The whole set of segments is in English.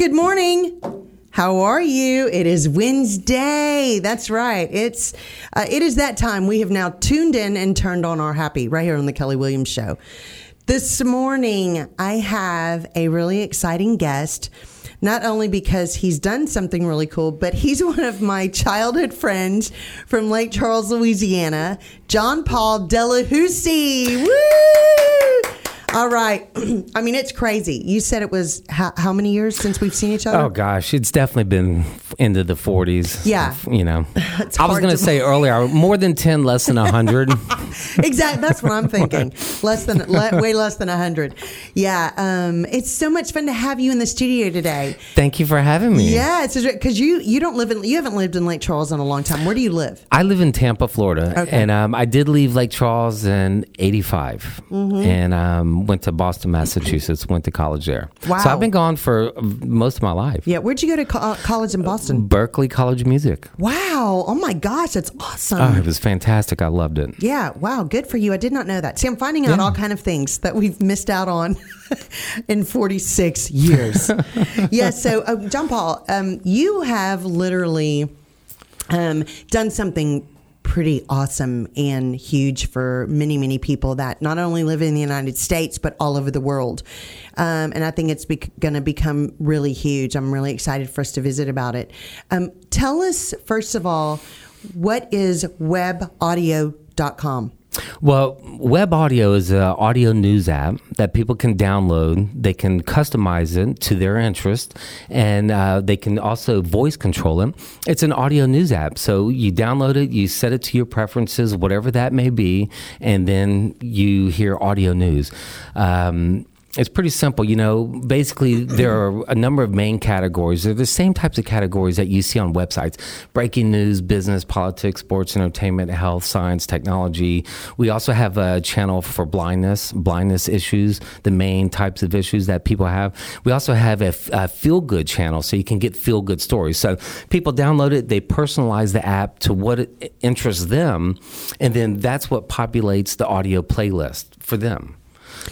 Good morning. How are you? It is Wednesday. That's right. It's uh, it is that time. We have now tuned in and turned on our happy right here on the Kelly Williams Show. This morning, I have a really exciting guest. Not only because he's done something really cool, but he's one of my childhood friends from Lake Charles, Louisiana, John Paul dela Houssaye. Woo! All right. I mean, it's crazy. You said it was how, how many years since we've seen each other? Oh gosh, it's definitely been into the 40s. Yeah. you know. I was going to- say earlier, more than 10, less than 100. exactly. That's what I'm thinking. Less than, le- way less than hundred. Yeah. Um, it's so much fun to have you in the studio today. Thank you for having me. Yeah, it's because you you don't live in you haven't lived in Lake Charles in a long time. Where do you live? I live in Tampa, Florida, Okay. and um, I did leave Lake Charles in '85, Mm-hmm. and um, went to Boston, Massachusetts. Went to college there. Wow. So I've been gone for most of my life. Yeah. Where'd you go to co- uh, college in Boston? Berklee College of Music. Wow. Oh my gosh, that's awesome. Oh, it was fantastic. I loved it. Yeah, wow, good for you. I did not know that. See, I'm finding out Yeah. all kind of things that we've missed out on in 46 years. yeah, so uh, John Paul, um, you have literally um, done something pretty awesome and huge for many, many people that not only live in the United States but all over the world. Um, and I think it's going to become really huge. I'm really excited for us to visit about it. Um, tell us first of all, what is webaudio.com? Well, Web Audio is an audio news app that people can download. They can customize it to their interest, and uh, they can also voice control it. It's an audio news app, so you download it, you set it to your preferences, whatever that may be, and then you hear audio news. Um, it's pretty simple. You know, basically, there are a number of main categories. They're the same types of categories that you see on websites breaking news, business, politics, sports, entertainment, health, science, technology. We also have a channel for blindness, blindness issues, the main types of issues that people have. We also have a, a feel good channel, so you can get feel good stories. So people download it, they personalize the app to what interests them, and then that's what populates the audio playlist for them.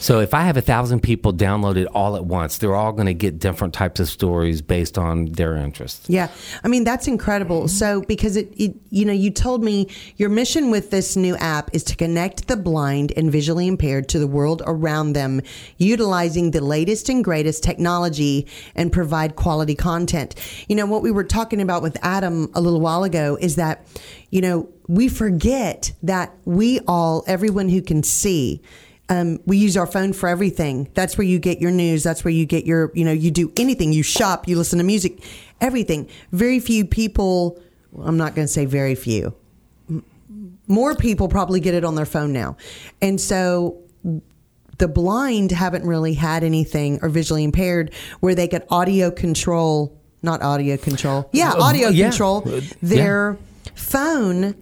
So if I have a thousand people download it all at once, they're all going to get different types of stories based on their interests. Yeah, I mean that's incredible. So because it, it, you know, you told me your mission with this new app is to connect the blind and visually impaired to the world around them, utilizing the latest and greatest technology and provide quality content. You know what we were talking about with Adam a little while ago is that, you know, we forget that we all, everyone who can see. Um, we use our phone for everything. That's where you get your news. That's where you get your, you know, you do anything. You shop, you listen to music, everything. Very few people, I'm not going to say very few, more people probably get it on their phone now. And so the blind haven't really had anything or visually impaired where they could audio control, not audio control. Yeah, Uh, audio yeah. control Uh, their phone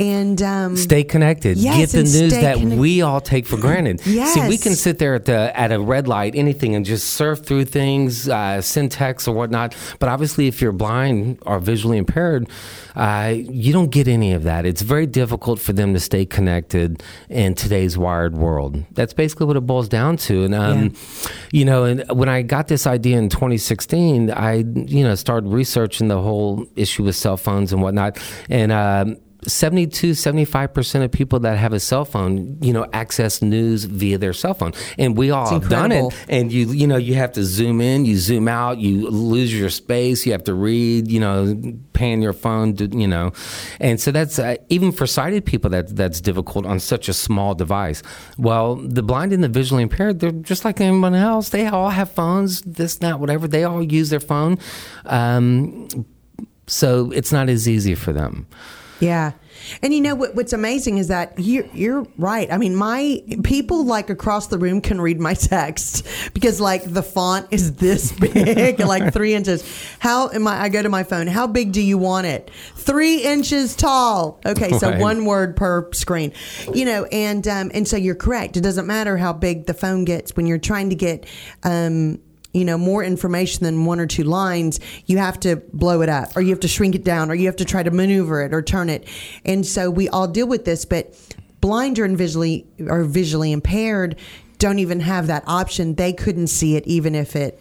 and um, Stay connected. Yes, Get the news that we all take for granted. See, we can sit there at the at a red light, anything, and just surf through things, uh, send texts or whatnot. But obviously, if you're blind or visually impaired, uh, you don't get any of that. It's very difficult for them to stay connected in today's wired world. That's basically what it boils down to. And um, you know, and when I got this idea in 2016, I you know started researching the whole issue with cell phones and whatnot, and. Um, 72 75% of people that have a cell phone you know access news via their cell phone. And we all have done it. and you you know you have to zoom in you zoom out you lose your space you have to read you know pan your phone to, you know. And so that's uh, even for sighted people that that's difficult on such a small device. Well the blind and the visually impaired they're just like anyone else. They all have phones this that whatever. They all use their phone. Um, so it's not as easy for them Yeah. And you know what, what's amazing is that you're, you're right. I mean, my people like across the room can read my text because like the font is this big, like three inches. How am I? I go to my phone. How big do you want it? Three inches tall. Okay, so Right. one word per screen. You know, and um, and so you're correct. It doesn't matter how big the phone gets when you're trying to get. Um, you know, more information than one or two lines, you have to blow it up or you have to shrink it down or you have to try to maneuver it or turn it. And so we all deal with this, but blind or visually or visually impaired don't even have that option. They couldn't see it even if it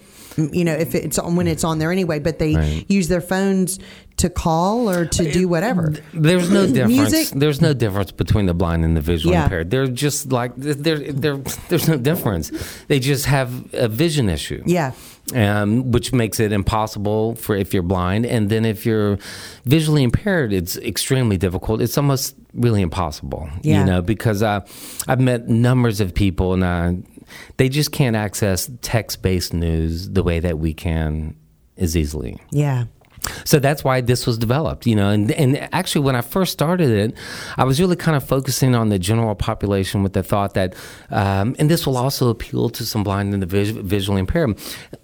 you know, if it's on when it's on there anyway, but they Right. use their phones to call or to do whatever. There's no difference. Music? There's no difference between the blind and the visually Yeah. impaired. They're just like they're, they're, there's no difference. They just have a vision issue. Yeah. Um, which makes it impossible for if you're blind, and then if you're visually impaired, it's extremely difficult. It's almost really impossible. Yeah. You know, because uh, I've met numbers of people, and uh, they just can't access text-based news the way that we can as easily. Yeah. So that's why this was developed, you know. And, and actually, when I first started it, I was really kind of focusing on the general population with the thought that, um, and this will also appeal to some blind and the vis- visually impaired.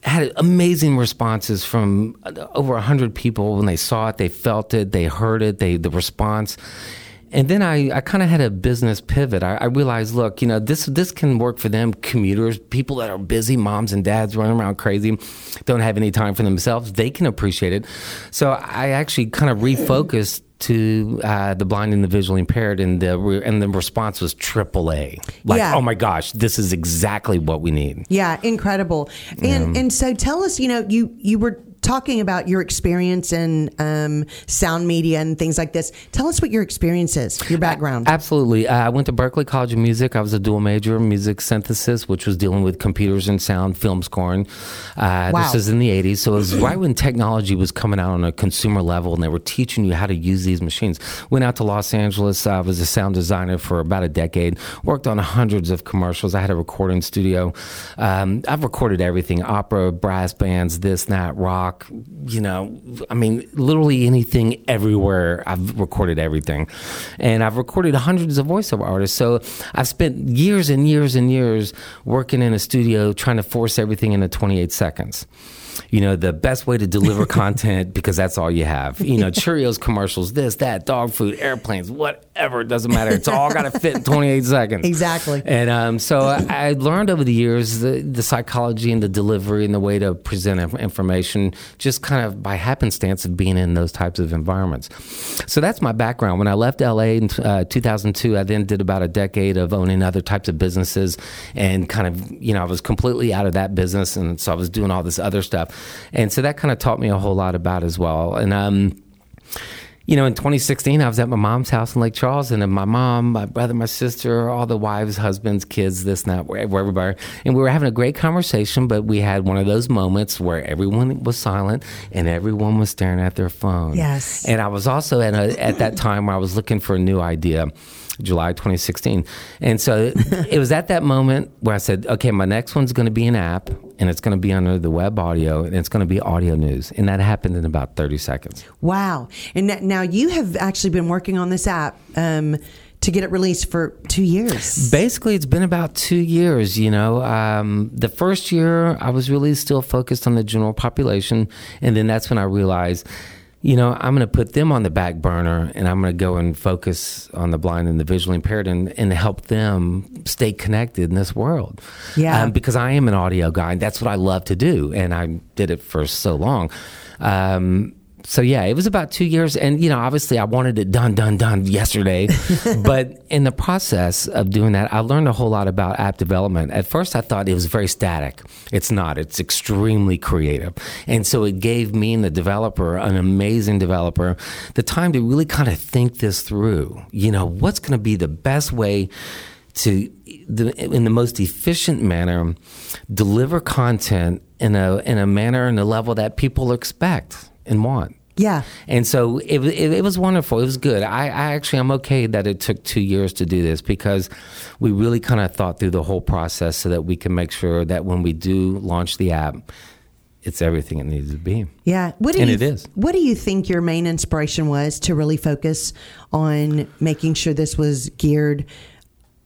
I had amazing responses from uh, over 100 people when they saw it, they felt it, they heard it, they the response. And then I, I kind of had a business pivot. I, I realized, look, you know, this this can work for them, commuters, people that are busy, moms and dads running around crazy, don't have any time for themselves. They can appreciate it. So I actually kind of refocused to uh, the blind and the visually impaired, and the re- and the response was triple A. Like, Yeah. oh my gosh, this is exactly what we need. Yeah, incredible. And and so tell us, you know, you you were talking about your experience in um, sound media and things like this. Tell us what your experience is, your background. Absolutely. Uh, I went to Berklee College of Music. I was a dual major in music synthesis, which was dealing with computers and sound, film scoring. Uh, Wow. This was in the 80s. So it was right when technology was coming out on a consumer level and they were teaching you how to use these machines. Went out to Los Angeles. I was a sound designer for about a decade. Worked on hundreds of commercials. I had a recording studio. Um, I've recorded everything opera, brass bands, this, that, rock. You know, I mean, literally anything everywhere. I've recorded everything. And I've recorded hundreds of voiceover artists. So I've spent years and years and years working in a studio trying to force everything into 28 seconds. You know, the best way to deliver content because that's all you have. You know, Cheerios commercials, this, that, dog food, airplanes, whatever. It doesn't matter. It's all got to fit in 28 seconds. Exactly. And um, so I, I learned over the years the, the psychology and the delivery and the way to present information just kind of by happenstance of being in those types of environments. So that's my background. When I left LA in uh, 2002, I then did about a decade of owning other types of businesses and kind of, you know, I was completely out of that business. And so I was doing all this other stuff. And so that kind of taught me a whole lot about as well. And, um, you know, in 2016, I was at my mom's house in Lake Charles, and then my mom, my brother, my sister, all the wives, husbands, kids, this and that, where, where everybody, and we were having a great conversation. But we had one of those moments where everyone was silent and everyone was staring at their phone. Yes. And I was also at a, at that time where I was looking for a new idea. July 2016. And so it was at that moment where I said, okay, my next one's going to be an app and it's going to be under the web audio and it's going to be audio news. And that happened in about 30 seconds. Wow. And that, now you have actually been working on this app um, to get it released for two years. Basically, it's been about two years. You know, um, the first year I was really still focused on the general population, and then that's when I realized, you know, I'm going to put them on the back burner, and I'm going to go and focus on the blind and the visually impaired, and, and help them stay connected in this world. Yeah. Um, because I am an audio guy, and that's what I love to do, and I did it for so long. Um, so yeah, it was about two years, and you know, obviously, I wanted it done, done, done yesterday. but in the process of doing that, I learned a whole lot about app development. At first, I thought it was very static. It's not. It's extremely creative, and so it gave me and the developer, an amazing developer, the time to really kind of think this through. You know, what's going to be the best way to the, in the most efficient manner deliver content in a in a manner and a level that people expect and want. Yeah. And so it, it, it was wonderful. It was good. I, I actually I'm okay that it took two years to do this because we really kind of thought through the whole process so that we can make sure that when we do launch the app, it's everything it needs to be. Yeah. What do And you, it is. What do you think your main inspiration was to really focus on making sure this was geared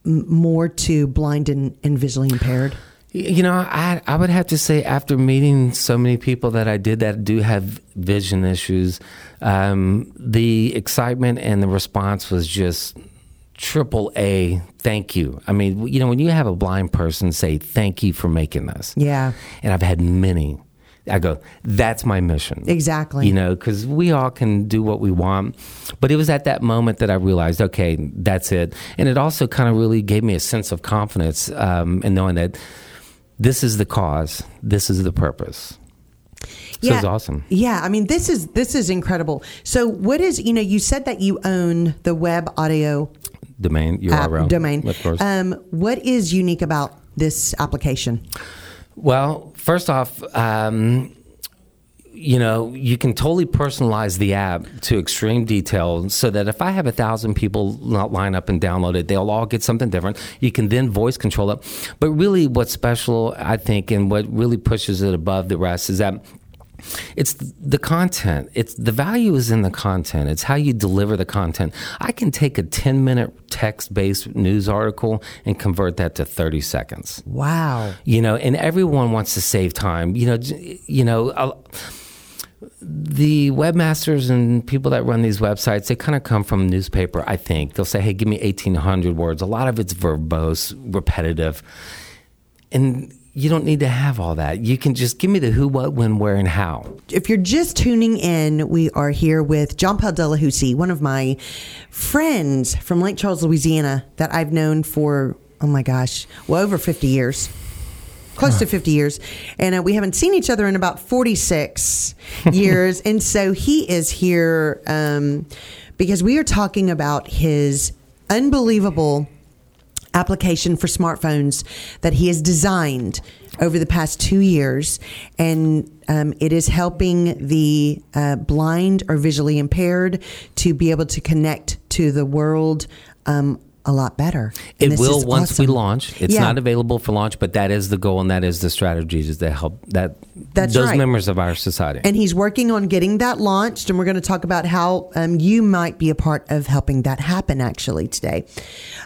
m- more to blind and, and visually impaired? You know, I I would have to say after meeting so many people that I did that do have vision issues, um, the excitement and the response was just triple A. Thank you. I mean, you know, when you have a blind person say thank you for making this, Yeah. and I've had many. I go, that's my mission. Exactly. You know, because we all can do what we want. But it was at that moment that I realized, okay, that's it. And it also kind of really gave me a sense of confidence um, in knowing that this is the cause, this is the purpose. So it's awesome. Yeah, I mean this is this is incredible. So what is you know you said that you own the web audio Domain URL. domain. Of course. Um, what is unique about this application? Well, first off, um, you know, you can totally personalize the app to extreme detail so that if I have a thousand people not line up and download it, they'll all get something different. You can then voice control it. But really, what's special, I think, and what really pushes it above the rest is that it's the content. It's the value is in the content. It's how you deliver the content. I can take a 10 minute text based news article and convert that to 30 seconds. Wow. You know, and everyone wants to save time. You know, you know, uh, the webmasters and people that run these websites, they kind of come from newspaper, I think. They'll say, "Hey, give me 1800 words." A lot of it's verbose, repetitive. And you don't need to have all that. You can just give me the who, what, when, where, and how. If you're just tuning in, we are here with John Paul dela Houssaye, one of my friends from Lake Charles, Louisiana, that I've known for, oh my gosh, well, over 50 years. Close to 50 years. And uh, we haven't seen each other in about 46 years. and so he is here um, because we are talking about his unbelievable application for smartphones that he has designed over the past two years, and um, it is helping the uh, blind or visually impaired to be able to connect to the world. Um, a lot better. And It will once we launch. It's Yeah. not available for launch, but that is the goal and that is the strategies to help that That's those right. members of our society. And he's working on getting that launched, and we're going to talk about how um, you might be a part of helping that happen actually today.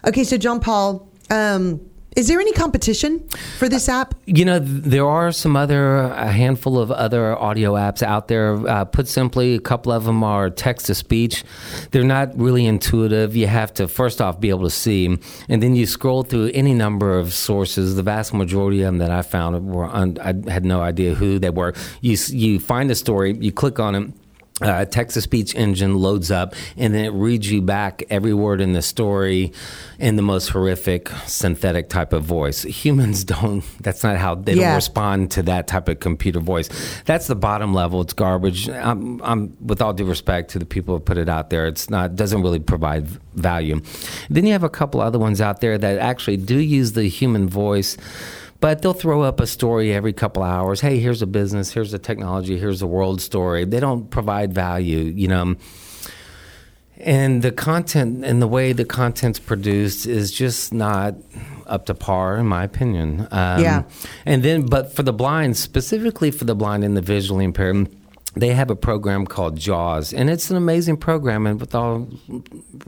Okay, so John Paul, um, is there any competition for this app? You know, there are some other, a handful of other audio apps out there. Uh, put simply, a couple of them are text to speech. They're not really intuitive. You have to, first off, be able to see. And then you scroll through any number of sources. The vast majority of them that I found were, un- I had no idea who they were. You, you find a story, you click on it. Uh, text to speech engine loads up and then it reads you back every word in the story in the most horrific synthetic type of voice. Humans don't, that's not how they Yeah. don't respond to that type of computer voice. That's the bottom level. It's garbage. I'm, I'm, with all due respect to the people who put it out there, it's not, doesn't really provide value. Then you have a couple other ones out there that actually do use the human voice but they'll throw up a story every couple hours. Hey, here's a business, here's a technology, here's a world story. They don't provide value, you know. And the content and the way the content's produced is just not up to par, in my opinion. Um, Yeah. And then, but for the blind, specifically for the blind and the visually impaired, they have a program called JAWS, and it's an amazing program. And with all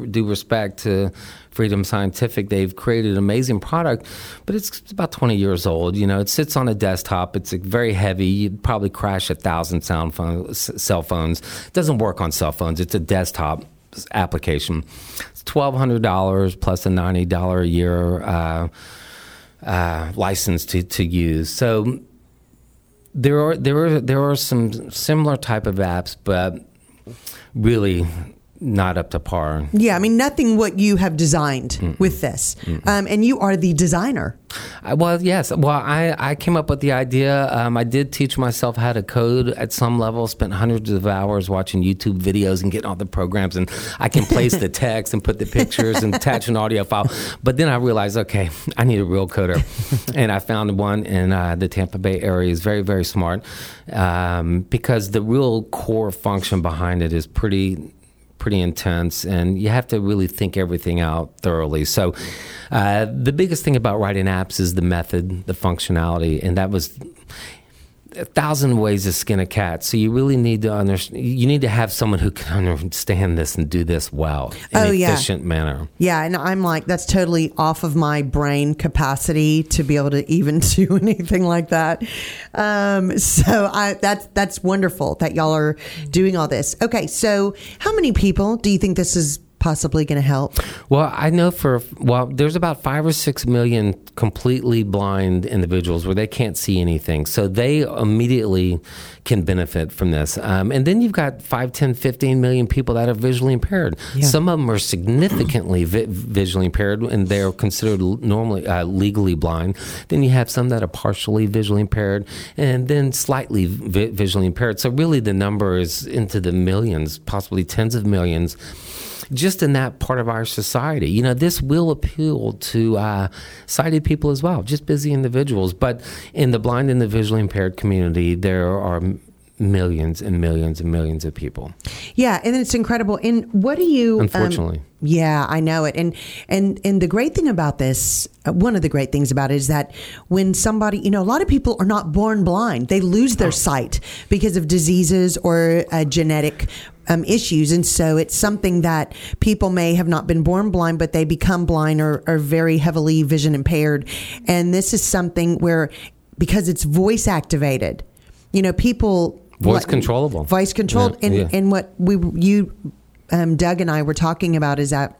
due respect to Freedom Scientific, they've created an amazing product, but it's about 20 years old. You know, it sits on a desktop. It's very heavy. You'd probably crash a thousand sound phone, cell phones. It doesn't work on cell phones. It's a desktop application. It's $1,200 plus a $90 a year uh, uh, license to, to use. So there are there are there are some similar type of apps, but really not up to par. Yeah, I mean, nothing what you have designed with this. Um, and you are the designer. I, well, yes. Well, I, I came up with the idea. Um, I did teach myself how to code at some level. Spent hundreds of hours watching YouTube videos and getting all the programs, and I can place the text and put the pictures and attach an audio file. But then I realized, okay, I need a real coder, and I found one in uh, the Tampa Bay area. is very very smart um, because the real core function behind it is pretty pretty intense and you have to really think everything out thoroughly. So uh, the biggest thing about writing apps is the method the functionality and that was a thousand ways to skin a cat so you really need to understand you need to have someone who can understand this and do this well in Oh, an yeah. efficient manner Yeah, and I'm like, that's totally off of my brain capacity to be able to even do anything like that. Um, so I that's that's wonderful that y'all are doing all this. Okay, so how many people do you think this is possibly going to help? Well, I know for well, there's about five or six million completely blind individuals where they can't see anything, so they immediately can benefit from this. Um, and then you've got 5, 10, 15 million people that are visually impaired. Yeah. Some of them are significantly vi- visually impaired, and they're considered normally uh, legally blind. Then you have some that are partially visually impaired, and then slightly vi- visually impaired. So really, the number is into the millions, possibly tens of millions just in that part of our society. You know, this will appeal to uh, sighted people as well, just busy individuals. But in the blind and the visually impaired community, there are millions and millions and millions of people. Yeah, and it's incredible. And what do you? Um, Unfortunately. Um, yeah, I know it. And and and the great thing about this, uh, one of the great things about it is that when somebody, you know, a lot of people are not born blind. They lose their oh. sight because of diseases or uh, genetic um, issues. And so it's something that people may have not been born blind, but they become blind or are very heavily vision impaired. And this is something where, because it's voice activated, you know, people voice like, controllable, voice controlled, yeah, and yeah. and what we you, um, Doug and I were talking about is that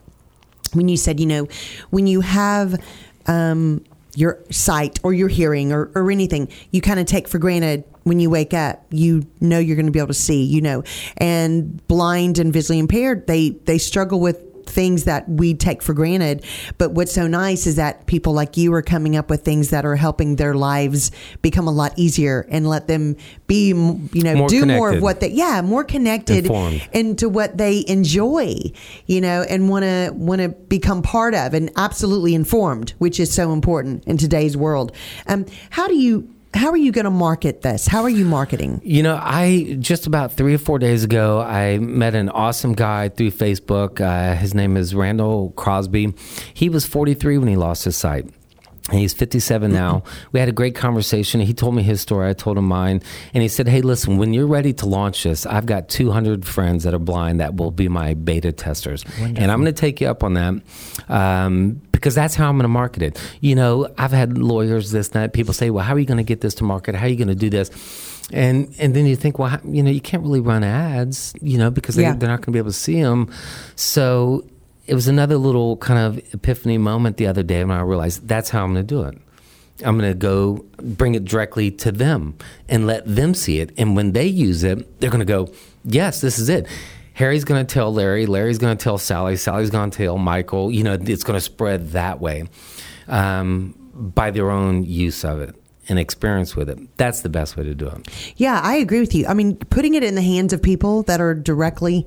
when you said, you know, when you have um, your sight or your hearing or, or anything, you kind of take for granted when you wake up. You know you're going to be able to see, you know, and blind and visually impaired, they they struggle with things that we take for granted. But what's so nice is that people like you are coming up with things that are helping their lives become a lot easier and let them be, you know, more do connected. more of what they, yeah, more connected Informed. into what they enjoy, you know, and want to want to become part of and absolutely informed, which is so important in today's world. Um, how do you how are you going to market this? How are you marketing? You know, I just about three or four days ago, I met an awesome guy through Facebook. Uh, his name is Randall Crosby. He was 43 when he lost his sight. And he's 57 now. We had a great conversation. He told me his story. I told him mine. And he said, Hey, listen, when you're ready to launch this, I've got 200 friends that are blind that will be my beta testers. Wonderful. And I'm going to take you up on that um, because that's how I'm going to market it. You know, I've had lawyers, this, that. People say, Well, how are you going to get this to market? How are you going to do this? And and then you think, well, you know, you can't really run ads, you know, because they, yeah. they're not going to be able to see them. So it was another little kind of epiphany moment the other day when I realized that's how I'm going to do it. I'm going to go bring it directly to them and let them see it. And when they use it, they're going to go, yes, this is it. Harry's going to tell Larry, Larry's going to tell Sally, Sally's going to tell Michael. You know, it's going to spread that way um, by their own use of it and experience with it. That's the best way to do it. Yeah, I agree with you. I mean, putting it in the hands of people that are directly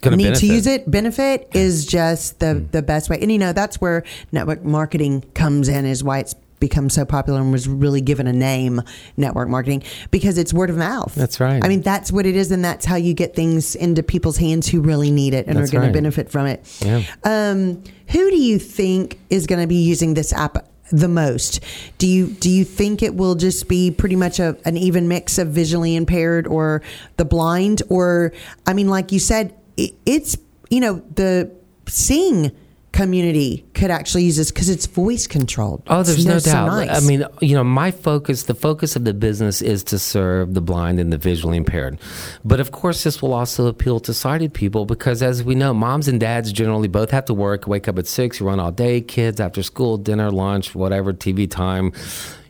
Gonna need benefit. to use it, benefit is just the mm. the best way. And you know, that's where network marketing comes in is why it's become so popular and was really given a name network marketing because it's word of mouth that's right i mean that's what it is and that's how you get things into people's hands who really need it and that's are going right. to benefit from it yeah. um, who do you think is going to be using this app the most? Do you do you think it will just be pretty much a, an even mix of visually impaired or the blind? Or I mean, like you said, it, it's you know the seeing community could actually use this because it's voice controlled. Oh, there's it's no so doubt. nice. I mean, you know, my focus, the focus of the business is to serve the blind and the visually impaired. But of course, this will also appeal to sighted people because, as we know, moms and dads generally both have to work, wake up at six, you run all day, kids after school, dinner, lunch, whatever, TV time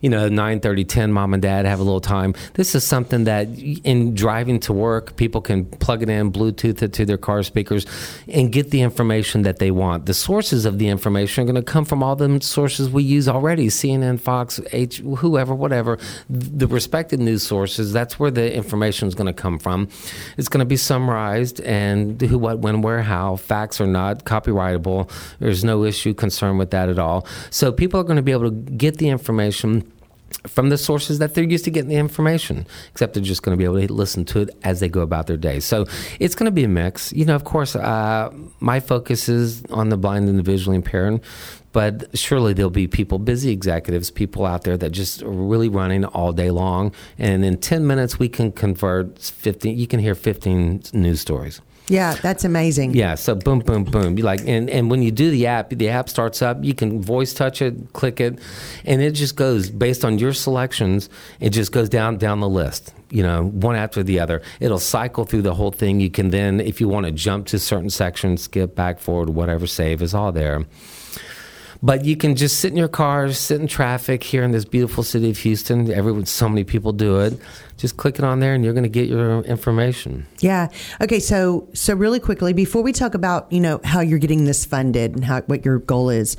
you know, 9 30, 10, mom and dad have a little time. This is something that in driving to work, people can plug it in, Bluetooth it to their car speakers, and get the information that they want. The sources of the information are going to come from all the sources we use already CNN, Fox, H, whoever, whatever, the respected news sources. That's where the information is going to come from. It's going to be summarized and who, what, when, where, how. Facts are not copyrightable. There's no issue concern with that at all. So people are going to be able to get the information from the sources that they're used to getting the information, except they're just going to be able to listen to it as they go about their day. So it's going to be a mix. You know, of course, uh, my focus is on the blind and the visually impaired, but surely there'll be people, busy executives, people out there that just are really running all day long. And in 10 minutes, we can convert 15, you can hear 15 news stories. Yeah, that's amazing. Yeah, so boom, boom, boom. You like, and and when you do the app, the app starts up. You can voice touch it, click it, and it just goes based on your selections. It just goes down down the list. You know, one after the other. It'll cycle through the whole thing. You can then, if you want to jump to certain sections, skip back, forward, whatever, save is all there. But you can just sit in your car, sit in traffic here in this beautiful city of Houston. Everyone, so many people do it. Just click it on there, and you're going to get your information. Yeah. Okay. So, so really quickly, before we talk about you know how you're getting this funded and how what your goal is,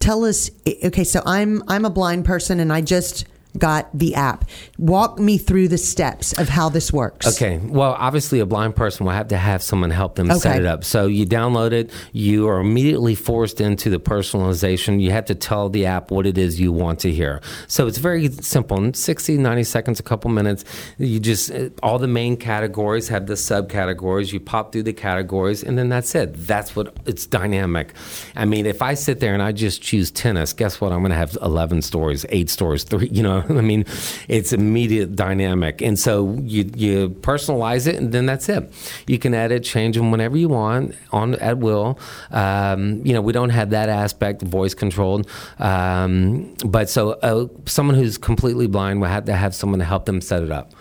tell us. Okay. So I'm I'm a blind person, and I just got the app. Walk me through the steps of how this works. Okay. Well, obviously, a blind person will have to have someone help them set it up. So you download it, you are immediately forced into the personalization. You have to tell the app what it is you want to hear. So it's very simple. In 60, 90 seconds, a couple minutes, you just, uh, all the main categories have the subcategories. You pop through the categories, and then that's it. That's what it's dynamic. I mean, if I sit there and I just choose tennis, guess what? I'm going to have 11 stories, eight stories, three, you know, I mean, it's immediate dynamic. And so you, you personalize it, and then that's it. You can edit, change them whenever you want on at will. Um, you know, we don't have that aspect voice controlled. Um, but so uh, someone who's completely blind will have to have someone to help them set it up.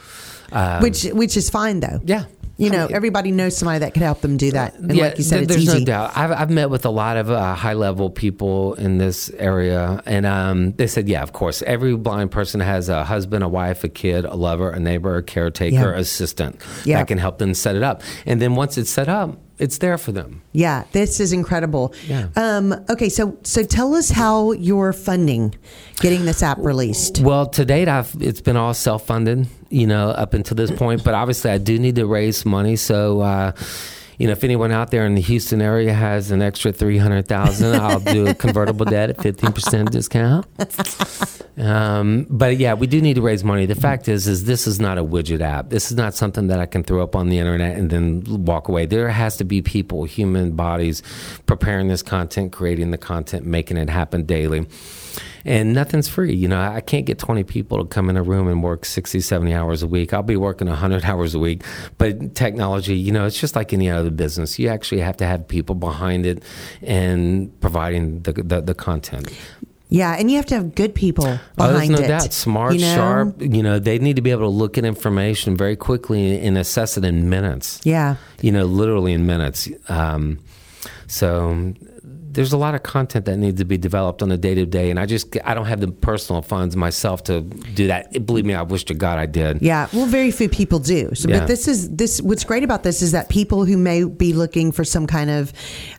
Um, Which which is fine though. yeah. You know, everybody knows somebody that could help them do that. And like you said, th- it's there's easy. no doubt. I've, I've met with a lot of uh, high level people in this area, and um, they said, yeah, of course, every blind person has a husband, a wife, a kid, a lover, a neighbor, a caretaker, Yeah. assistant Yeah. that can help them set it up. And then once it's set up, it's there for them. Yeah, this is incredible. Yeah. Um, okay, so so tell us how you're funding getting this app released. Well, to date, I've it's been all self funded, you know, up until this point. But obviously, I do need to raise money. So, uh, you know, if anyone out there in the Houston area has an extra three hundred thousand, I'll do a convertible debt at fifteen percent discount. Um, but yeah, we do need to raise money. The fact is, is this is not a widget app. This is not something that I can throw up on the internet and then walk away. There has to be people, human bodies, preparing this content, creating the content, making it happen daily. And nothing's free. You know, I can't get 20 people to come in a room and work 60, 70 hours a week. I'll be working 100 hours a week. But technology, you know, it's just like any other business. You actually have to have people behind it and providing the, the, the content. Yeah, and you have to have good people Oh, there's no it. doubt. Smart, you know? sharp. You know, they need to be able to look at information very quickly and assess it in minutes. Yeah. You know, literally in minutes. Um, so there's a lot of content that needs to be developed on a day to day, and I just I don't have the personal funds myself to do that. Believe me, I wish to God I did. Yeah, well, very few people do. So, Yeah. but this is this. What's great about this is that people who may be looking for some kind of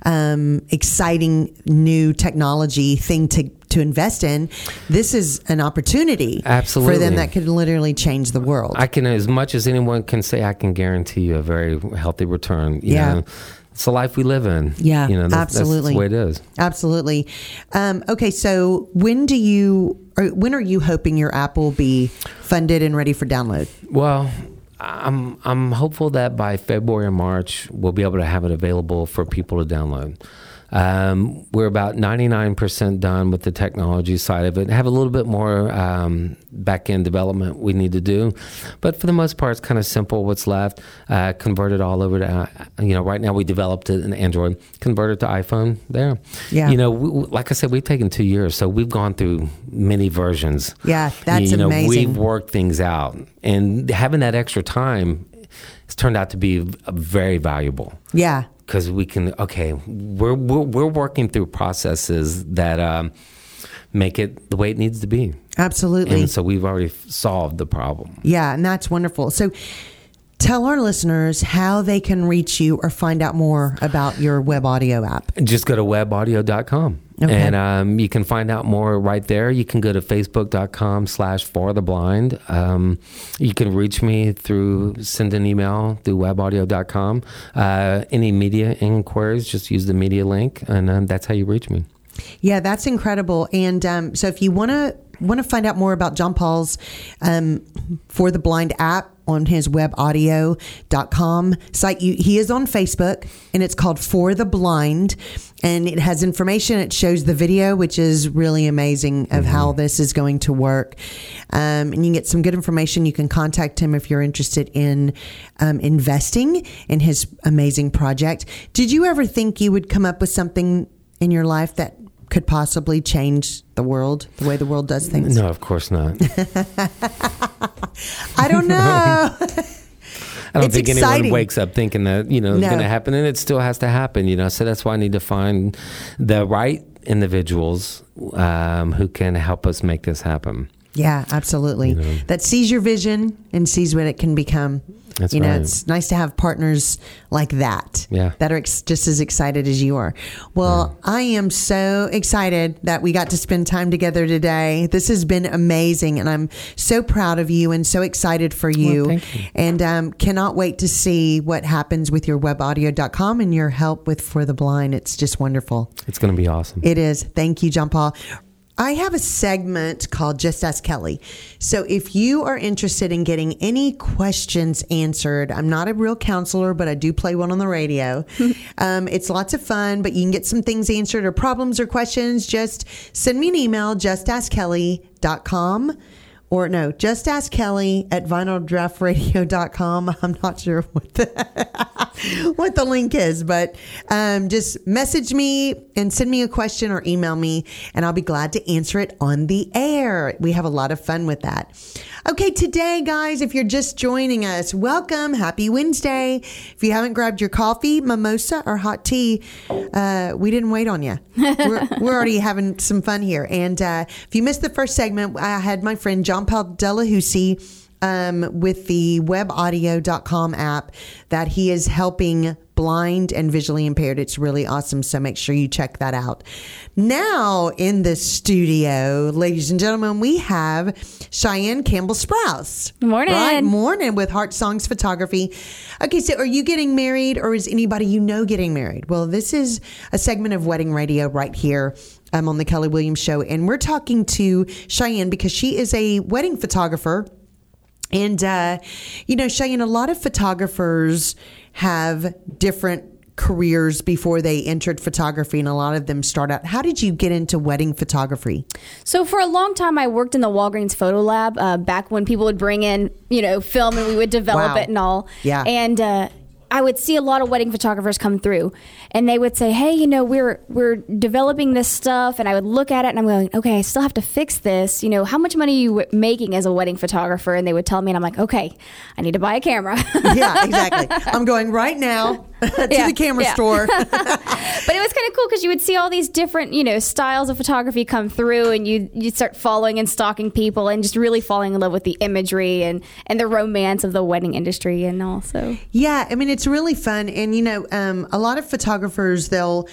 um, exciting new technology thing to to invest in, this is an opportunity Absolutely. for them that could literally change the world. I can, as much as anyone can say, I can guarantee you a very healthy return. You Yeah. know, it's the life we live in. Yeah, you know, that's, absolutely. That's the way it is. Absolutely. Um, okay, so when do you or when are you hoping your app will be funded and ready for download? Well, I'm I'm hopeful that by February or March we'll be able to have it available for people to download. Um, we're about 99% done with the technology side of it. Have a little bit more um, back end development we need to do, but for the most part, it's kind of simple. What's left, uh, convert it all over to uh, you know. Right now, we developed it in Android, convert it to iPhone. There, Yeah. You know, we, like I said, we've taken two years, so we've gone through many versions. Yeah, that's you know, amazing. We've worked things out, and having that extra time has turned out to be very valuable Yeah. Because we can. Okay, we're we're, we're working through processes that um, make it the way it needs to be, Absolutely. and so we've already solved the problem. Yeah, and that's wonderful. So tell our listeners how they can reach you or find out more about your web audio app. Just go to webaudio.com. Okay. And um, you can find out more right there. You can go to facebook.com slash for the blind. Um, you can reach me through, send an email through webaudio.com. Uh, any media inquiries, just use the media link, and um, that's how you reach me. Yeah, that's incredible. And um, so if you want to want to find out more about John Paul's um, for the blind app, on his webaudio.com site. You, he is on Facebook and it's called For the Blind. And it has information. It shows the video, which is really amazing of how this is going to work. Um, and you can get some good information. You can contact him if you're interested in um, investing in his amazing project. Did you ever think you would come up with something in your life that could possibly change the world, the way the world does things? No, of course not. I don't know. I don't It's think exciting. anyone wakes up thinking that you know it's No. going to happen, and it still has to happen. You know, so that's why I need to find the right individuals um, who can help us make this happen. Yeah, absolutely. That sees your vision and sees what it can become. That's you know, right. it's nice to have partners like that. Yeah. That are ex- just as excited as you are. Well, I am so excited that we got to spend time together today. This has been amazing, and I'm so proud of you and so excited for you. thank you. And um, cannot wait to see what happens with your webaudio.com and your help with For the Blind. It's just wonderful. It's going to be awesome. It is. Thank you, John Paul. I have a segment called Just Ask Kelly. So if you are interested in getting any questions answered, I'm not a real counselor, but I do play one on the radio. um, it's lots of fun, but you can get some things answered or problems or questions. Just send me an email, justaskkelly.com. Or no, just ask Kelly at vinyldraftradio.com. I'm not sure what the what the link is, but um, just message me and send me a question or email me, and I'll be glad to answer it on the air. We have a lot of fun with that. Okay, today, guys, if you're just joining us, welcome. Happy Wednesday. If you haven't grabbed your coffee, mimosa, or hot tea, uh, we didn't wait on you. We're, we're already having some fun here. And uh, if you missed the first segment, I had my friend John Paul dela Houssaye um, with the webaudio.com app that he is helping blind and visually impaired. It's really awesome. So make sure you check that out. Now in the studio, ladies and gentlemen, we have Cheyenne Campbell Sprouse. Morning. Right, morning with Heartsongs Photography. Okay, so are you getting married or is anybody you know getting married? Well, this is a segment of Wedding Radio right here um, on the Kelly Williams Show. And we're talking to Cheyenne because she is a wedding photographer. And, uh, you know, Cheyenne, a lot of photographers have different careers before they entered photography, and a lot of them start out. How did you get into wedding photography? So for a long time, I worked in the Walgreens photo lab uh, back when people would bring in, you know, film and we would develop Wow. it and all. Yeah. And uh, I would see a lot of wedding photographers come through, and they would say, "Hey, you know, we're we're developing this stuff," and I would look at it and I'm going, "Okay, I still have to fix this. You know, how much money are you making as a wedding photographer?" And they would tell me, and I'm like, "Okay, I need to buy a camera." yeah, exactly. I'm going right now to Yeah, the camera yeah. store. but it was kind of cool because you would see all these different, you know, styles of photography come through, and you you start following and stalking people, and just really falling in love with the imagery and and the romance of the wedding industry, and also. Yeah, I mean it's really fun, and you know, um, a lot of photographers they'll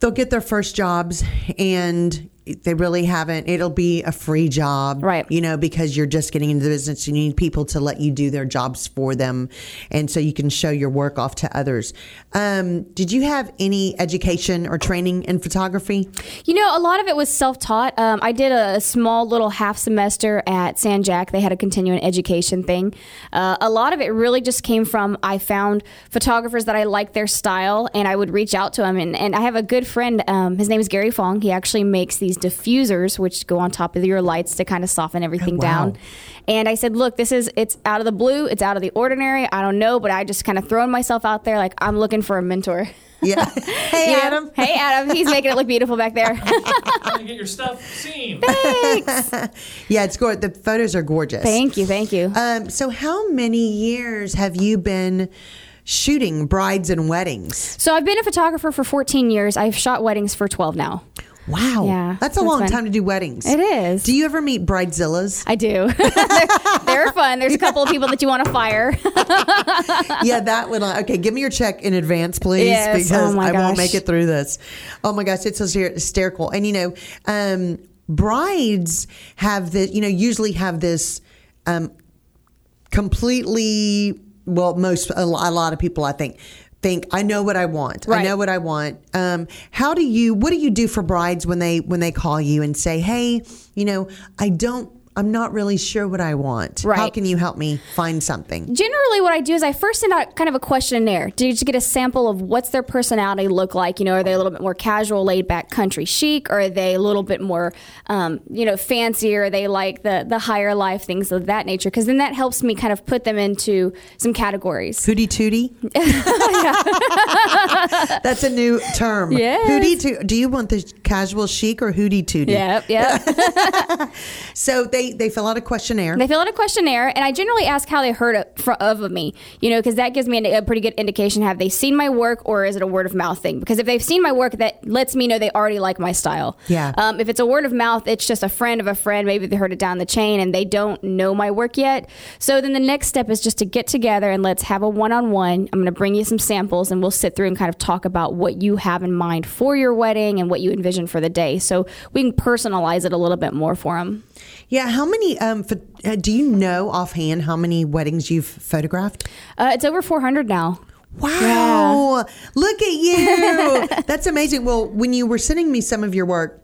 they'll get their first jobs and they really haven't. It'll be a free job, Right. You know, because you're just getting into the business. You need people to let you do their jobs for them, and so you can show your work off to others. Um, did you have any education or training in photography? You know, a lot of it was self taught. Um, I did a small little half semester at San Jac. They had a continuing education thing. Uh, a lot of it really just came from I found photographers that I liked their style and I would reach out to them. And, and I have a good friend, um, his name is Gary Fong. He actually makes these diffusers, which go on top of your lights to kind of soften everything wow. down. And I said, look, this is, it's out of the blue, it's out of the ordinary. I don't know, but I just kind of thrown myself out there like I'm looking for a mentor. Yeah. hey, You know? Adam. Hey, Adam. He's making it look beautiful back there. Trying to get your stuff seen. Thanks. Yeah, it's gorgeous. The photos are gorgeous. Thank you, thank you. Um, so, how many years have you been shooting brides and weddings? So I've been a photographer for 14 years. I've shot weddings for 12 now. Wow, Yeah, that's a that's long fun. time to do weddings. It is. Do you ever meet bridezillas? I do. They're fun. There's a couple of people that you want to fire. yeah, that would. Okay, give me your check in advance, please, Yes. because Oh, my I won't gosh. make it through this. Oh my gosh, it's hyster- hysterical. And you know, um, brides have this. you know usually have this um, completely well most a lot of people I think think I know what I want. I know what I want. Um, how do you what do you do for brides when they when they call you and say, "Hey, you know, I don't I'm not really sure what I want. How can you help me find something? Generally, what I do is I first send out kind of a questionnaire to, to get a sample of what's their personality look like. You know, are they a little bit more casual, laid back, country chic, or are they a little bit more, um, you know, fancier? Are they like the the higher life things of that nature? Because then that helps me kind of put them into some categories. Hootie tootie. That's a new term. Yes. Hootie tootie. Do you want the casual chic or hootie tootie? Yep, yep. So they they fill out a questionnaire. They fill out a questionnaire, and I generally ask how they heard of, of me, you know, because that gives me a, a pretty good indication. Have they seen my work, or is it a word of mouth thing? Because if they've seen my work, that lets me know they already like my style. Yeah. Um, if it's a word of mouth, it's just a friend of a friend. Maybe they heard it down the chain, and they don't know my work yet. So then the next step is just to get together and let's have a one on one. I'm going to bring you some samples, and we'll sit through and kind of talk about what you have in mind for your wedding and what you envision for the day, so we can personalize it a little bit more for them. Yeah. How many? Um. uh, do you know offhand how many weddings you've photographed? Uh, it's over 400 now. Wow. Look at you. That's amazing. Well, when you were sending me some of your work,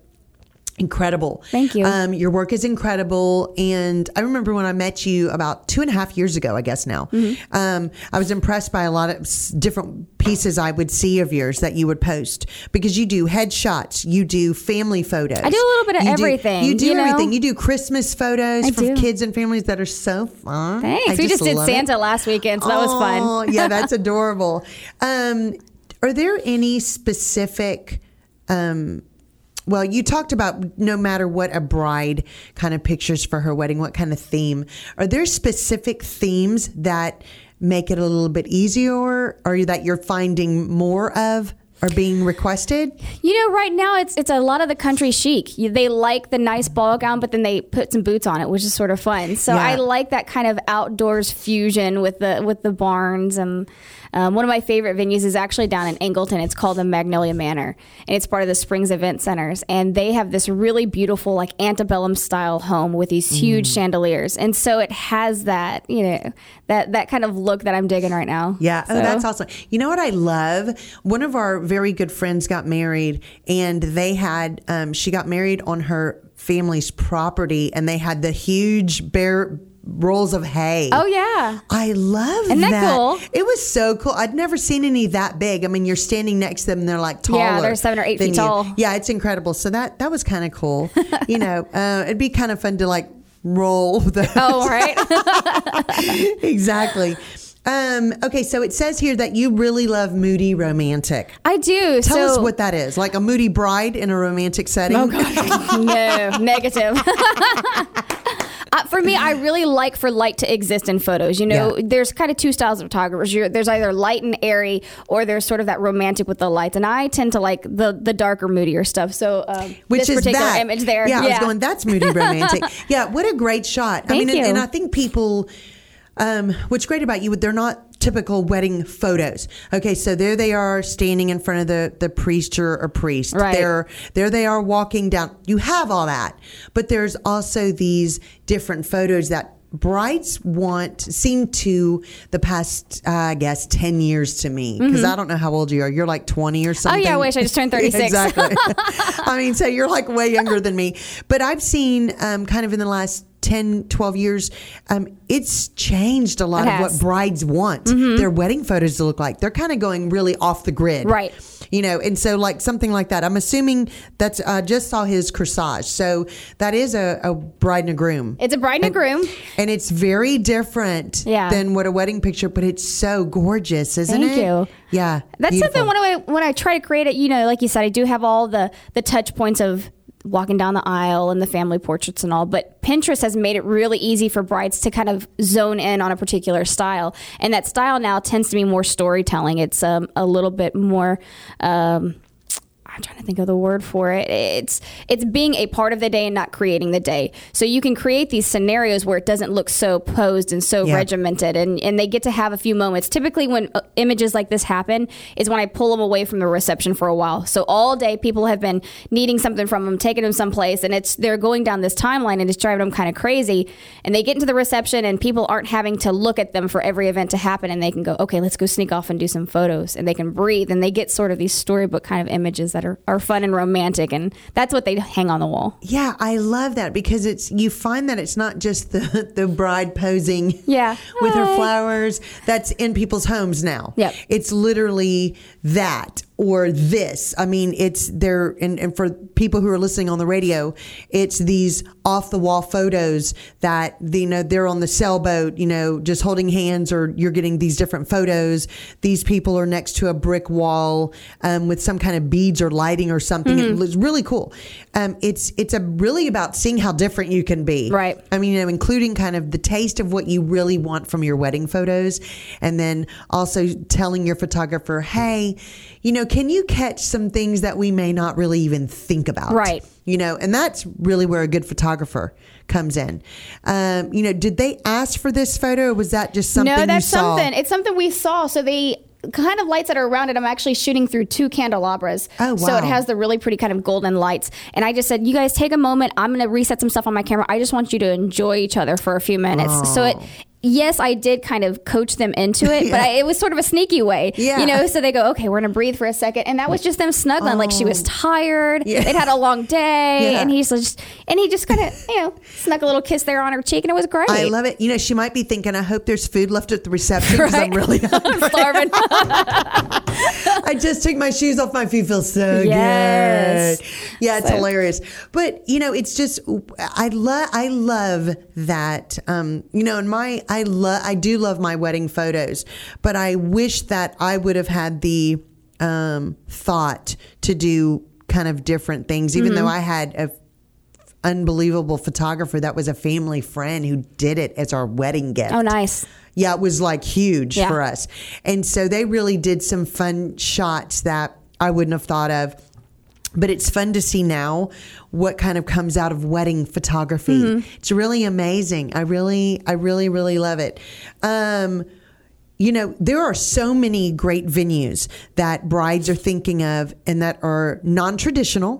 incredible. Thank you. Um, your work is incredible. And I remember when I met you about two and a half years ago, I guess now, Mm-hmm. um, I was impressed by a lot of s- different pieces I would see of yours that you would post because you do headshots, you do family photos. I do a little bit of You do- everything, you do you know? everything. You do Christmas photos I for do. kids and families that are so fun. Thanks. I we just did love it. Santa last weekend, so that was fun. Oh, yeah, that's adorable. Um, are there any specific? Well, you talked about no matter what a bride kind of pictures for her wedding, what kind of theme. Are there specific themes that make it a little bit easier, or that you're finding more of, or being requested? You know, right now it's it's a lot of the country chic. You, they like the nice ball gown, but then they put some boots on it, which is sort of fun. So Yeah. I like that kind of outdoors fusion with the with the barns and. Um, one of my favorite venues is actually down in Angleton. It's called the Magnolia Manor, and it's part of the Springs Event Centers. And they have this really beautiful, like antebellum style home with these huge Mm. chandeliers. And so it has that, you know, that that kind of look that I'm digging right now. Yeah. Oh, that's awesome. You know what I love? One of our very good friends got married, and they had, um, she got married on her family's property, and they had the huge bare rolls of hay. Oh yeah. I love Isn't that cool? It was so cool. I'd never seen any that big. I mean, you're standing next to them, and they're like taller. Yeah, they're seven or eight feet you. tall. Yeah, it's incredible. So that that was kind of cool. you know, uh, it'd be kind of fun to like roll the Oh right. exactly. Um, okay, so it says here that you really love moody romantic. I do. Tell so, us what that is. Like a moody bride in a romantic setting. Oh God, no, negative. Uh, for me, I really like for light to exist in photos. You know, Yeah. there's kind of two styles of photographers. You're, there's either light and airy, or there's sort of that romantic with the lights. And I tend to like the the darker, moodier stuff. So, um, Which this is particular that image there, Yeah, I was going. That's moody romantic. yeah, what a great shot. I Thank mean, and, and I think people. Um, what's great about you? They're not typical wedding photos. Okay, so there they are standing in front of the the priest or, a priest. Right. There, there they are walking down. You have all that, but there's also these different photos that brides want seem to the past uh, i guess 10 years to me because i don't know how old you are you're like 20 or something Mm-hmm. Oh, yeah, I wish I just turned 36. exactly i mean so you're like way younger than me but i've seen um, kind of in the last 10 12 years um, it's changed a lot of what. Mm-hmm. brides want their wedding photos to look like they're kind of going really off the grid Right. you know and so like something like that i'm assuming that's i just saw his corsage so that is a, a bride and a groom It's a bride and a groom. and it's very different Yeah. than what a wedding picture but it's so gorgeous isn't Thank it you. yeah That's beautiful. something when I when I try to create it, you know, like you said, I do have all the the touch points of walking down the aisle and the family portraits and all, but Pinterest has made it really easy for brides to kind of zone in on a particular style. And that style now tends to be more storytelling. It's um, a little bit more um, I'm trying to think of the word for it. It's it's being a part of the day and not creating the day. So you can create these scenarios where it doesn't look so posed and so Yeah. regimented, and and they get to have a few moments. Typically, when uh, images like this happen, is when I pull them away from the reception for a while. So all day, people have been needing something from them, taking them someplace, and it's they're going down this timeline and it's driving them kind of crazy. And they get into the reception, and people aren't having to look at them for every event to happen, and they can go, okay, let's go sneak off and do some photos, and they can breathe, and they get sort of these storybook kind of images that that are, are fun and romantic, and that's what they hang on the wall. Yeah, I love that because it's you find that it's not just the the bride posing Yeah. with her flowers that's in people's homes now. Yep. It's literally that or this. I mean, it's there and, and for people who are listening on the radio, it's these off the wall photos that you know they're on the sailboat, you know, just holding hands or you're getting these different photos. These people are next to a brick wall um, with some kind of beads or lighting or something. Mm-hmm. It looks really cool. Um, it's it's a really about seeing how different you can be. Right. I mean, you know, including kind of the taste of what you really want from your wedding photos, and then also telling your photographer, hey, you know, can you catch some things that we may not really even think about? Right. You know, and that's really where a good photographer comes in. Um, you know, did they ask for this photo, or was that just something no, that's something. It's something we saw. So the kind of lights that are around it, I'm actually shooting through two candelabras. Oh, wow. So it has the really pretty kind of golden lights. And I just said, you guys take a moment. I'm going to reset some stuff on my camera. I just want you to enjoy each other for a few minutes. So it. Yes, I did kind of coach them into it, but I, it was sort of a sneaky way, Yeah. you know. So they go, "Okay, we're gonna breathe for a second. and that was just them snuggling, like she was oh. tired. Oh. Yeah. They'd had a long day, Yeah. and he's just, and he just kind of, you know, snuck a little kiss there on her cheek, and it was great. I love it. You know, she might be thinking, I hope there's food left at the reception because I'm Right. really I'm starving. I just took my shoes off. My feet feel so Yes. good. Yeah, it's So- hilarious. But you know, it's just I love I love that. Um, you know, and my I love I do love my wedding photos, but I wish that I would have had the um, thought to do kind of different things, even Mm-hmm. though I had a unbelievable photographer that was a family friend who did it as our wedding gift. oh, nice. Yeah, it was like huge Yeah. for us. And so they really did some fun shots that I wouldn't have thought of. But it's fun to see now what kind of comes out of wedding photography. Mm-hmm. It's really amazing. I really, I really, really love it. Um, you know, there are so many great venues that brides are thinking of and that are non traditional,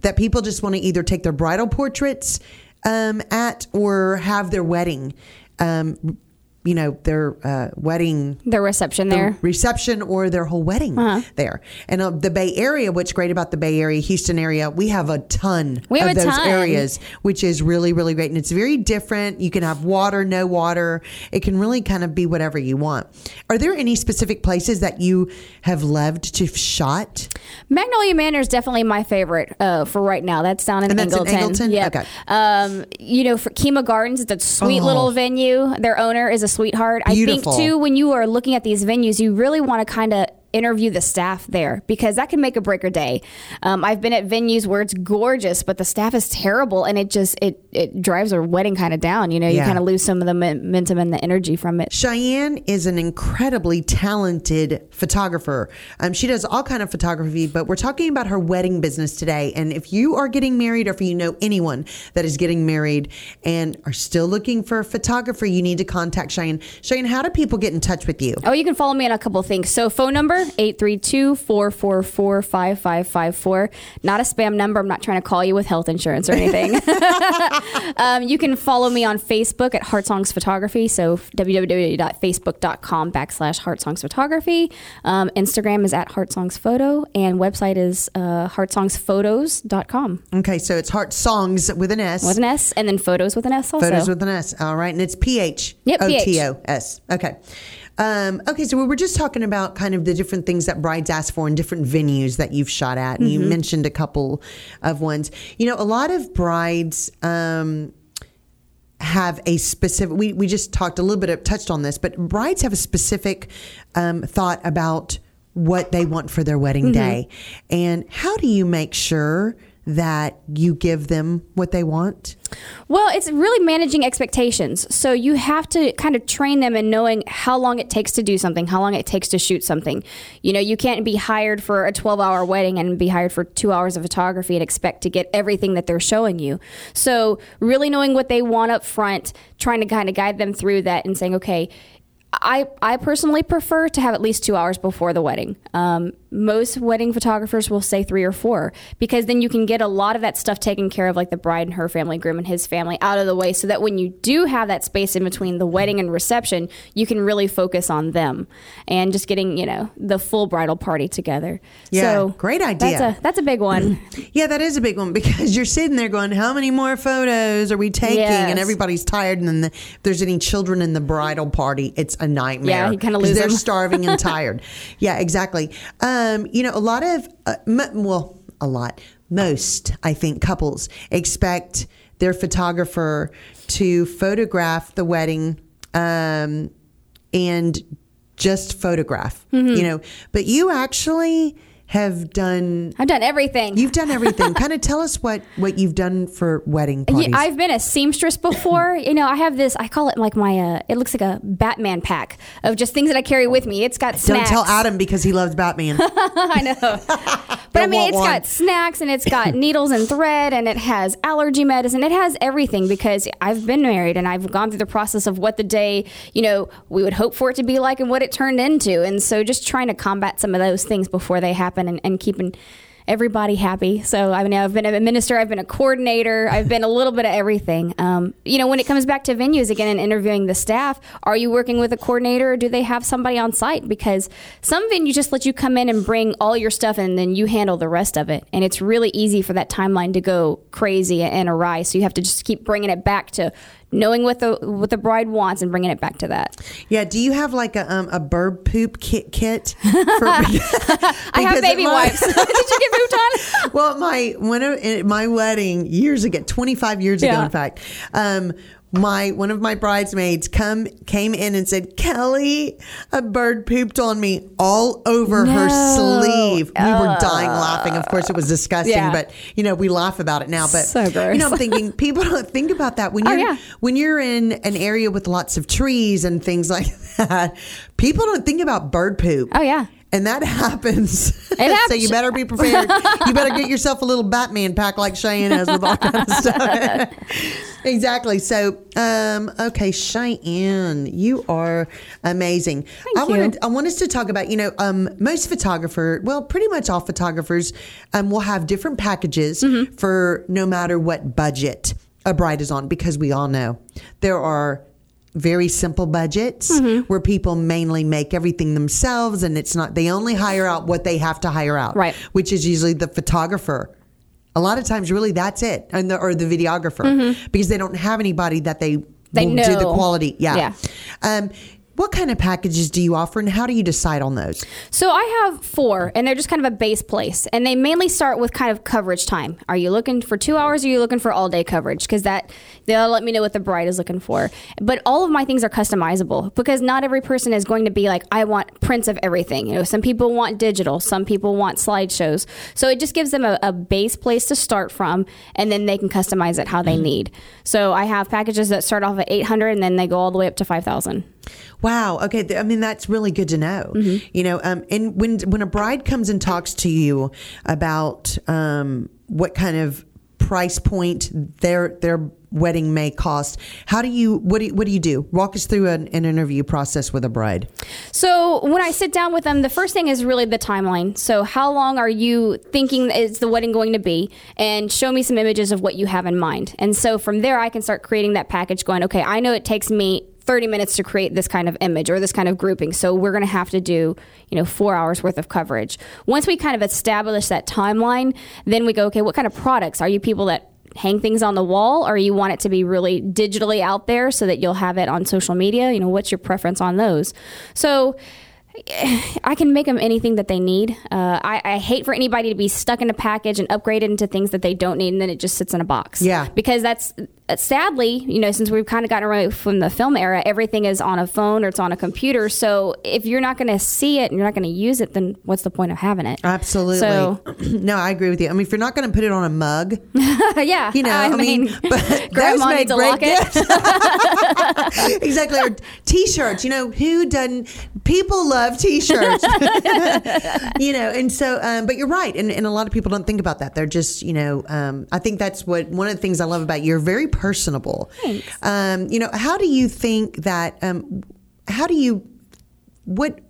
that people just want to either take their bridal portraits um, at or have their wedding. Um, you know, their uh, wedding their reception there. reception or their whole wedding Uh-huh. there. And uh, the Bay Area, what's great about the Bay Area, Houston area, we have a ton We have of those ton. areas, which is really, really great. And it's very different. You can have water, no water. It can really kind of be whatever you want. Are there any specific places that you have loved to shot? Magnolia Manor is definitely my favorite uh, for right now. That's down in And in Angleton. Angleton? Yep. Okay. Um, you know, for Kima Gardens, it's a sweet Oh. little venue. Their owner is a sweetheart. Beautiful. I think too, when you are looking at these venues, you really want to kind of interview the staff there because that can make a break or day. Um, I've been at venues where it's gorgeous, but the staff is terrible, and it just it it drives a wedding kind of down. You know, you kind of lose some of the momentum and the energy from it. Cheyenne is an incredibly talented photographer. Um, she does all kind of photography, but we're talking about her wedding business today. And if you are getting married, or if you know anyone that is getting married and are still looking for a photographer, you need to contact Cheyenne. Cheyenne, how do people get in touch with you? Oh, you can follow me on a couple of things. So phone number 832-444-5554. Not a spam number. I'm not trying to call you with health insurance or anything. um, you can follow me on Facebook at Heart Songs Photography. So www.facebook.com backslash Heart Songs Photography. Um, Instagram is at Heart Songs Photo and website is uh, heartsongsphotos.com Okay, so it's Heart Songs with an S. with an S and then photos with an S also. Photos with an S. All right. And it's P H O T O S. Yep, PH. T O S. Okay. Um, okay, so we were just talking about kind of the different things that brides ask for in different venues that you've shot at. And you mentioned a couple of ones. You know, a lot of brides um, have a specific, we, we just talked a little bit, touched on this, but brides have a specific um, thought about what they want for their wedding day. And how do you make sure that you give them what they want? Well, it's really managing expectations. So you have to kind of train them in knowing how long it takes to do something, how long it takes to shoot something. You know, you can't be hired for a 12 hour wedding and be hired for two hours of photography and expect to get everything that they're showing you. So, really knowing what they want up front, trying to kind of guide them through that and saying, okay, I, I personally prefer to have at least two hours before the wedding. Um, most wedding photographers will say three or four because then you can get a lot of that stuff taken care of, like the bride and her family, groom and his family, out of the way so that when you do have that space in between the wedding and reception, you can really focus on them and just getting, you know, the full bridal party together. Yeah, so great idea. That's a, that's a big one. Yeah, that is a big one because you're sitting there going, "How many more photos are we taking?" Yes. And everybody's tired, and then the, if there's any children in the bridal party, it's a nightmare. Yeah, you kinda 'Cause lose They're starving and tired. Yeah, exactly. Um, you know, a lot of uh, m- well, a lot, most I think couples expect their photographer to photograph the wedding. Um, and just photograph, Mm-hmm. you know, but you actually have done I've done everything. You've done everything. kind of tell us what what you've done for wedding parties. Yeah, I've been a seamstress before. you know, I have this. I call it like my. Uh, it looks like a Batman pack of just things that I carry with me. It's got snacks. Don't tell Adam because he loves Batman. I know. But I mean, it's one. got snacks and it's got needles and thread and it has allergy medicine. It has everything because I've been married and I've gone through the process of what the day, you know, we would hope for it to be like and what it turned into. And so just trying to combat some of those things before they happen and, and keeping everybody happy. So I mean, I've been a minister, I've been a coordinator, I've been a little bit of everything. Um, you know, when it comes back to venues again and interviewing the staff, are you working with a coordinator or do they have somebody on site? Because some venues just let you come in and bring all your stuff and then you handle the rest of it. And it's really easy for that timeline to go crazy and awry. So you have to just keep bringing it back to knowing what the what the bride wants and bringing it back to that. yeah. Do you have like a um, a bird poop kit kit? For, I have baby my- wipes. Did you get moved on? well, my of my wedding years ago, twenty five years ago, Yeah. in fact. Um, my one of my bridesmaids come came in and said, "Kelly, a bird pooped on me all over her sleeve." We were dying laughing. Of course, it was disgusting, Yeah. but you know we laugh about it now. But So you know, I'm thinking people don't think about that when Oh, you're yeah. when you're in an area with lots of trees and things like that. People don't think about bird poop. Oh yeah. And that happens. so happens. you better be prepared. you better get yourself a little Batman pack like Cheyenne has with all kind of stuff. exactly. So, um, okay, Cheyenne, you are amazing. I you. wanted I want us to talk about, you know, um, most photographer, well, pretty much all photographers um, will have different packages Mm-hmm. for no matter what budget a bride is on because we all know there are very simple budgets Mm-hmm. where people mainly make everything themselves and it's not they only hire out what they have to hire out Right. which is usually the photographer a lot of times really that's it and the, or the videographer because they don't have anybody that they, Mm-hmm. They will do the quality yeah, Yeah. Um, what kind of packages do you offer and how do you decide on those So I have four, and they're just kind of a base place, and they mainly start with kind of coverage time. Are you looking for two hours? Or are you looking for all day coverage? Because that they'll let me know what the bride is looking for. But all of my things are customizable because not every person is going to be like, I want prints of everything. You know, some people want digital, some people want slideshows. So it just gives them a, a base place to start from, and then they can customize it how they mm-hmm. need. So I have packages that start off at 800, and then they go all the way up to 5,000. Wow. Okay. I mean, that's really good to know. Mm-hmm. You know, um, and when when a bride comes and talks to you about um, what kind of price point their their wedding may cost, how do you what do you, what do you do? Walk us through an, an interview process with a bride. So when I sit down with them, the first thing is really the timeline. So how long are you thinking is the wedding going to be? And show me some images of what you have in mind. And so from there, I can start creating that package. Going, okay, I know it takes me 30 minutes to create this kind of image or this kind of grouping. So we're going to have to do, you know, four hours worth of coverage. Once we kind of establish that timeline, then we go, okay, what kind of products are you people that hang things on the wall or you want it to be really digitally out there so that you'll have it on social media? You know, what's your preference on those? So I can make them anything that they need. Uh, I, I hate for anybody to be stuck in a package and upgraded into things that they don't need, and then it just sits in a box. Yeah. because that's sadly, you know, since we've kind of gotten away from the film era, everything is on a phone or it's on a computer. So if you're not going to see it and you're not going to use it, then what's the point of having it? Absolutely. So- no, I agree with you. I mean, if you're not going to put it on a mug, yeah, you know, I, mean, but those grandma make needs a great locket. gifts. exactly. Or t-shirts. You know, who doesn't? People love t-shirts. you know, and so, um, but you're right, and, and a lot of people don't think about that. They're just, you know, um, I think that's what one of the things I love about you. You're very personable. Thanks. Um, you know, how do you think that? Um, how do you? What?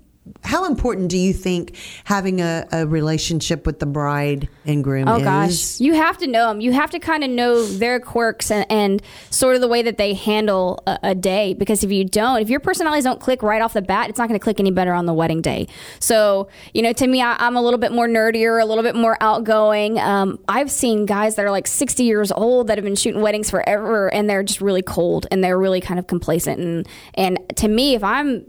How important do you think having a, a relationship with the bride and groom Oh is? gosh, you have to know them. You have to kind of know their quirks and, and sort of the way that they handle a, a day. Because if you don't, if your personalities don't click right off the bat, it's not going to click any better on the wedding day. So you know, to me, I, I'm a little bit more nerdier, a little bit more outgoing. Um, I've seen guys that are like 60 years old that have been shooting weddings forever, and they're just really cold and they're really kind of complacent. And and to me, if I'm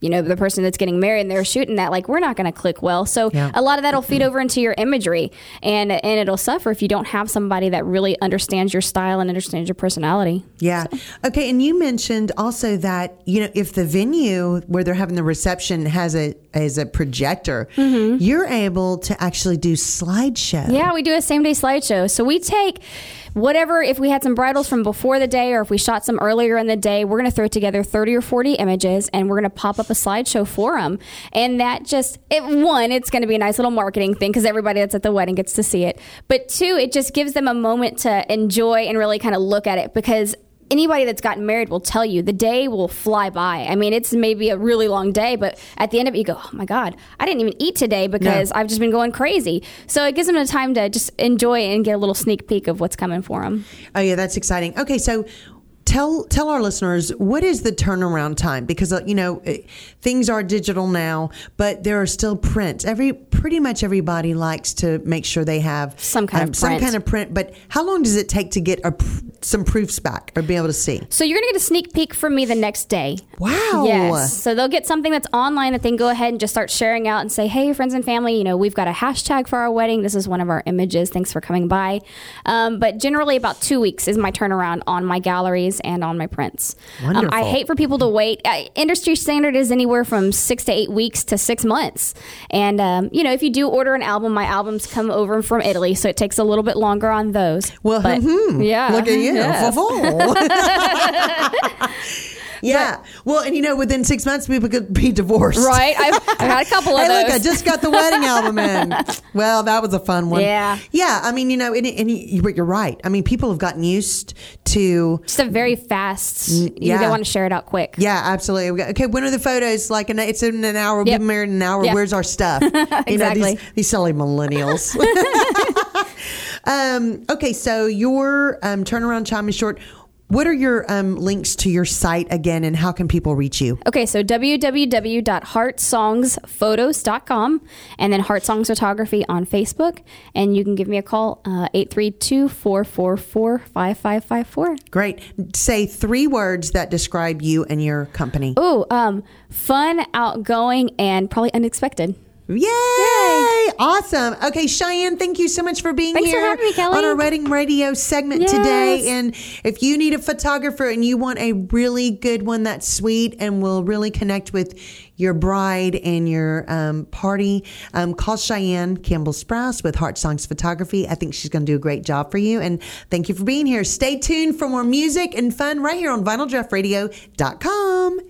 you know the person that's getting married and they're shooting that like we're not going to click well so Yeah. a lot of that'll feed mm-hmm. over into your imagery and and it'll suffer if you don't have somebody that really understands your style and understands your personality Yeah. Okay. And you mentioned also that you know if the venue where they're having the reception has a as a projector, you're able to actually do slideshow. Mm-hmm. yeah we do a same day slideshow so we take whatever if we had some bridals from before the day or if we shot some earlier in the day we're going to throw together 30 or 40 images and we're going to pop up a slideshow for them and that just it one it's going to be a nice little marketing thing because everybody that's at the wedding gets to see it but two it just gives them a moment to enjoy and really kind of look at it because anybody that's gotten married will tell you the day will fly by. I mean, it's maybe a really long day, but at the end of it, you go, oh my God, I didn't even eat today because I've just been going crazy. So it gives them the time to just enjoy and get a little sneak peek of what's coming for them. Oh yeah, that's exciting. Okay, so tell tell our listeners what is the turnaround time because uh, you know eh, things are digital now, but there are still prints. Every pretty much everybody likes to make sure they have um, Some kind of some print. kind of print. But how long does it take to get a, pr- some proofs back or be able to see? So you're going to get a sneak peek from me the next day. Wow. Yes. So they'll get something that's online that they can go ahead and just start sharing out and say, hey, friends and family, you know, we've got a hashtag for our wedding. This is one of our images. Thanks for coming by. Um, but generally, about two weeks is my turnaround on my galleries and on my prints. Um, I hate for people to wait. Uh, industry standard is anywhere from six to eight weeks to six months. And, um, you know, if you do order an album, my albums come over from Italy, so it takes a little bit longer on those. Well, But, hmm, yeah. look at you. Yes. yeah. Well, and you know, within six months, people could be divorced. Right? I've, I've had a couple of Hey, those. look, I just got the wedding album in. Well, that was a fun one. Yeah. Yeah. I mean, you know, and, and you, but you're right. I mean, people have gotten used to. just a very fast. You yeah. they want to share it out quick. Yeah, absolutely. Okay, when are the photos? Like, an, it's in an hour. We'll Yep. be married in an hour. Yep. Where's our stuff? You know, Exactly. these, these silly millennials. um, okay, so your um, turnaround time is short. What are your um, links to your site again, and how can people reach you? Okay, so www.heartsongsphotos.com and then Heart Songs Photography on Facebook. And you can give me a call, uh, 832 444 5554. Great. Say three words that describe you and your company. Oh, um, fun, outgoing, and probably unexpected. Yay! Awesome. Okay, Cheyenne, thank you so much for being Thanks here having me, on our Wedding Radio segment Yes. today. And if you need a photographer and you want a really good one that's sweet and will really connect with your bride and your um, party, um, call Cheyenne Campbell Sprouse with Heart Songs Photography. I think she's going to do a great job for you. And thank you for being here. Stay tuned for more music and fun right here on vinyldraftradio.com.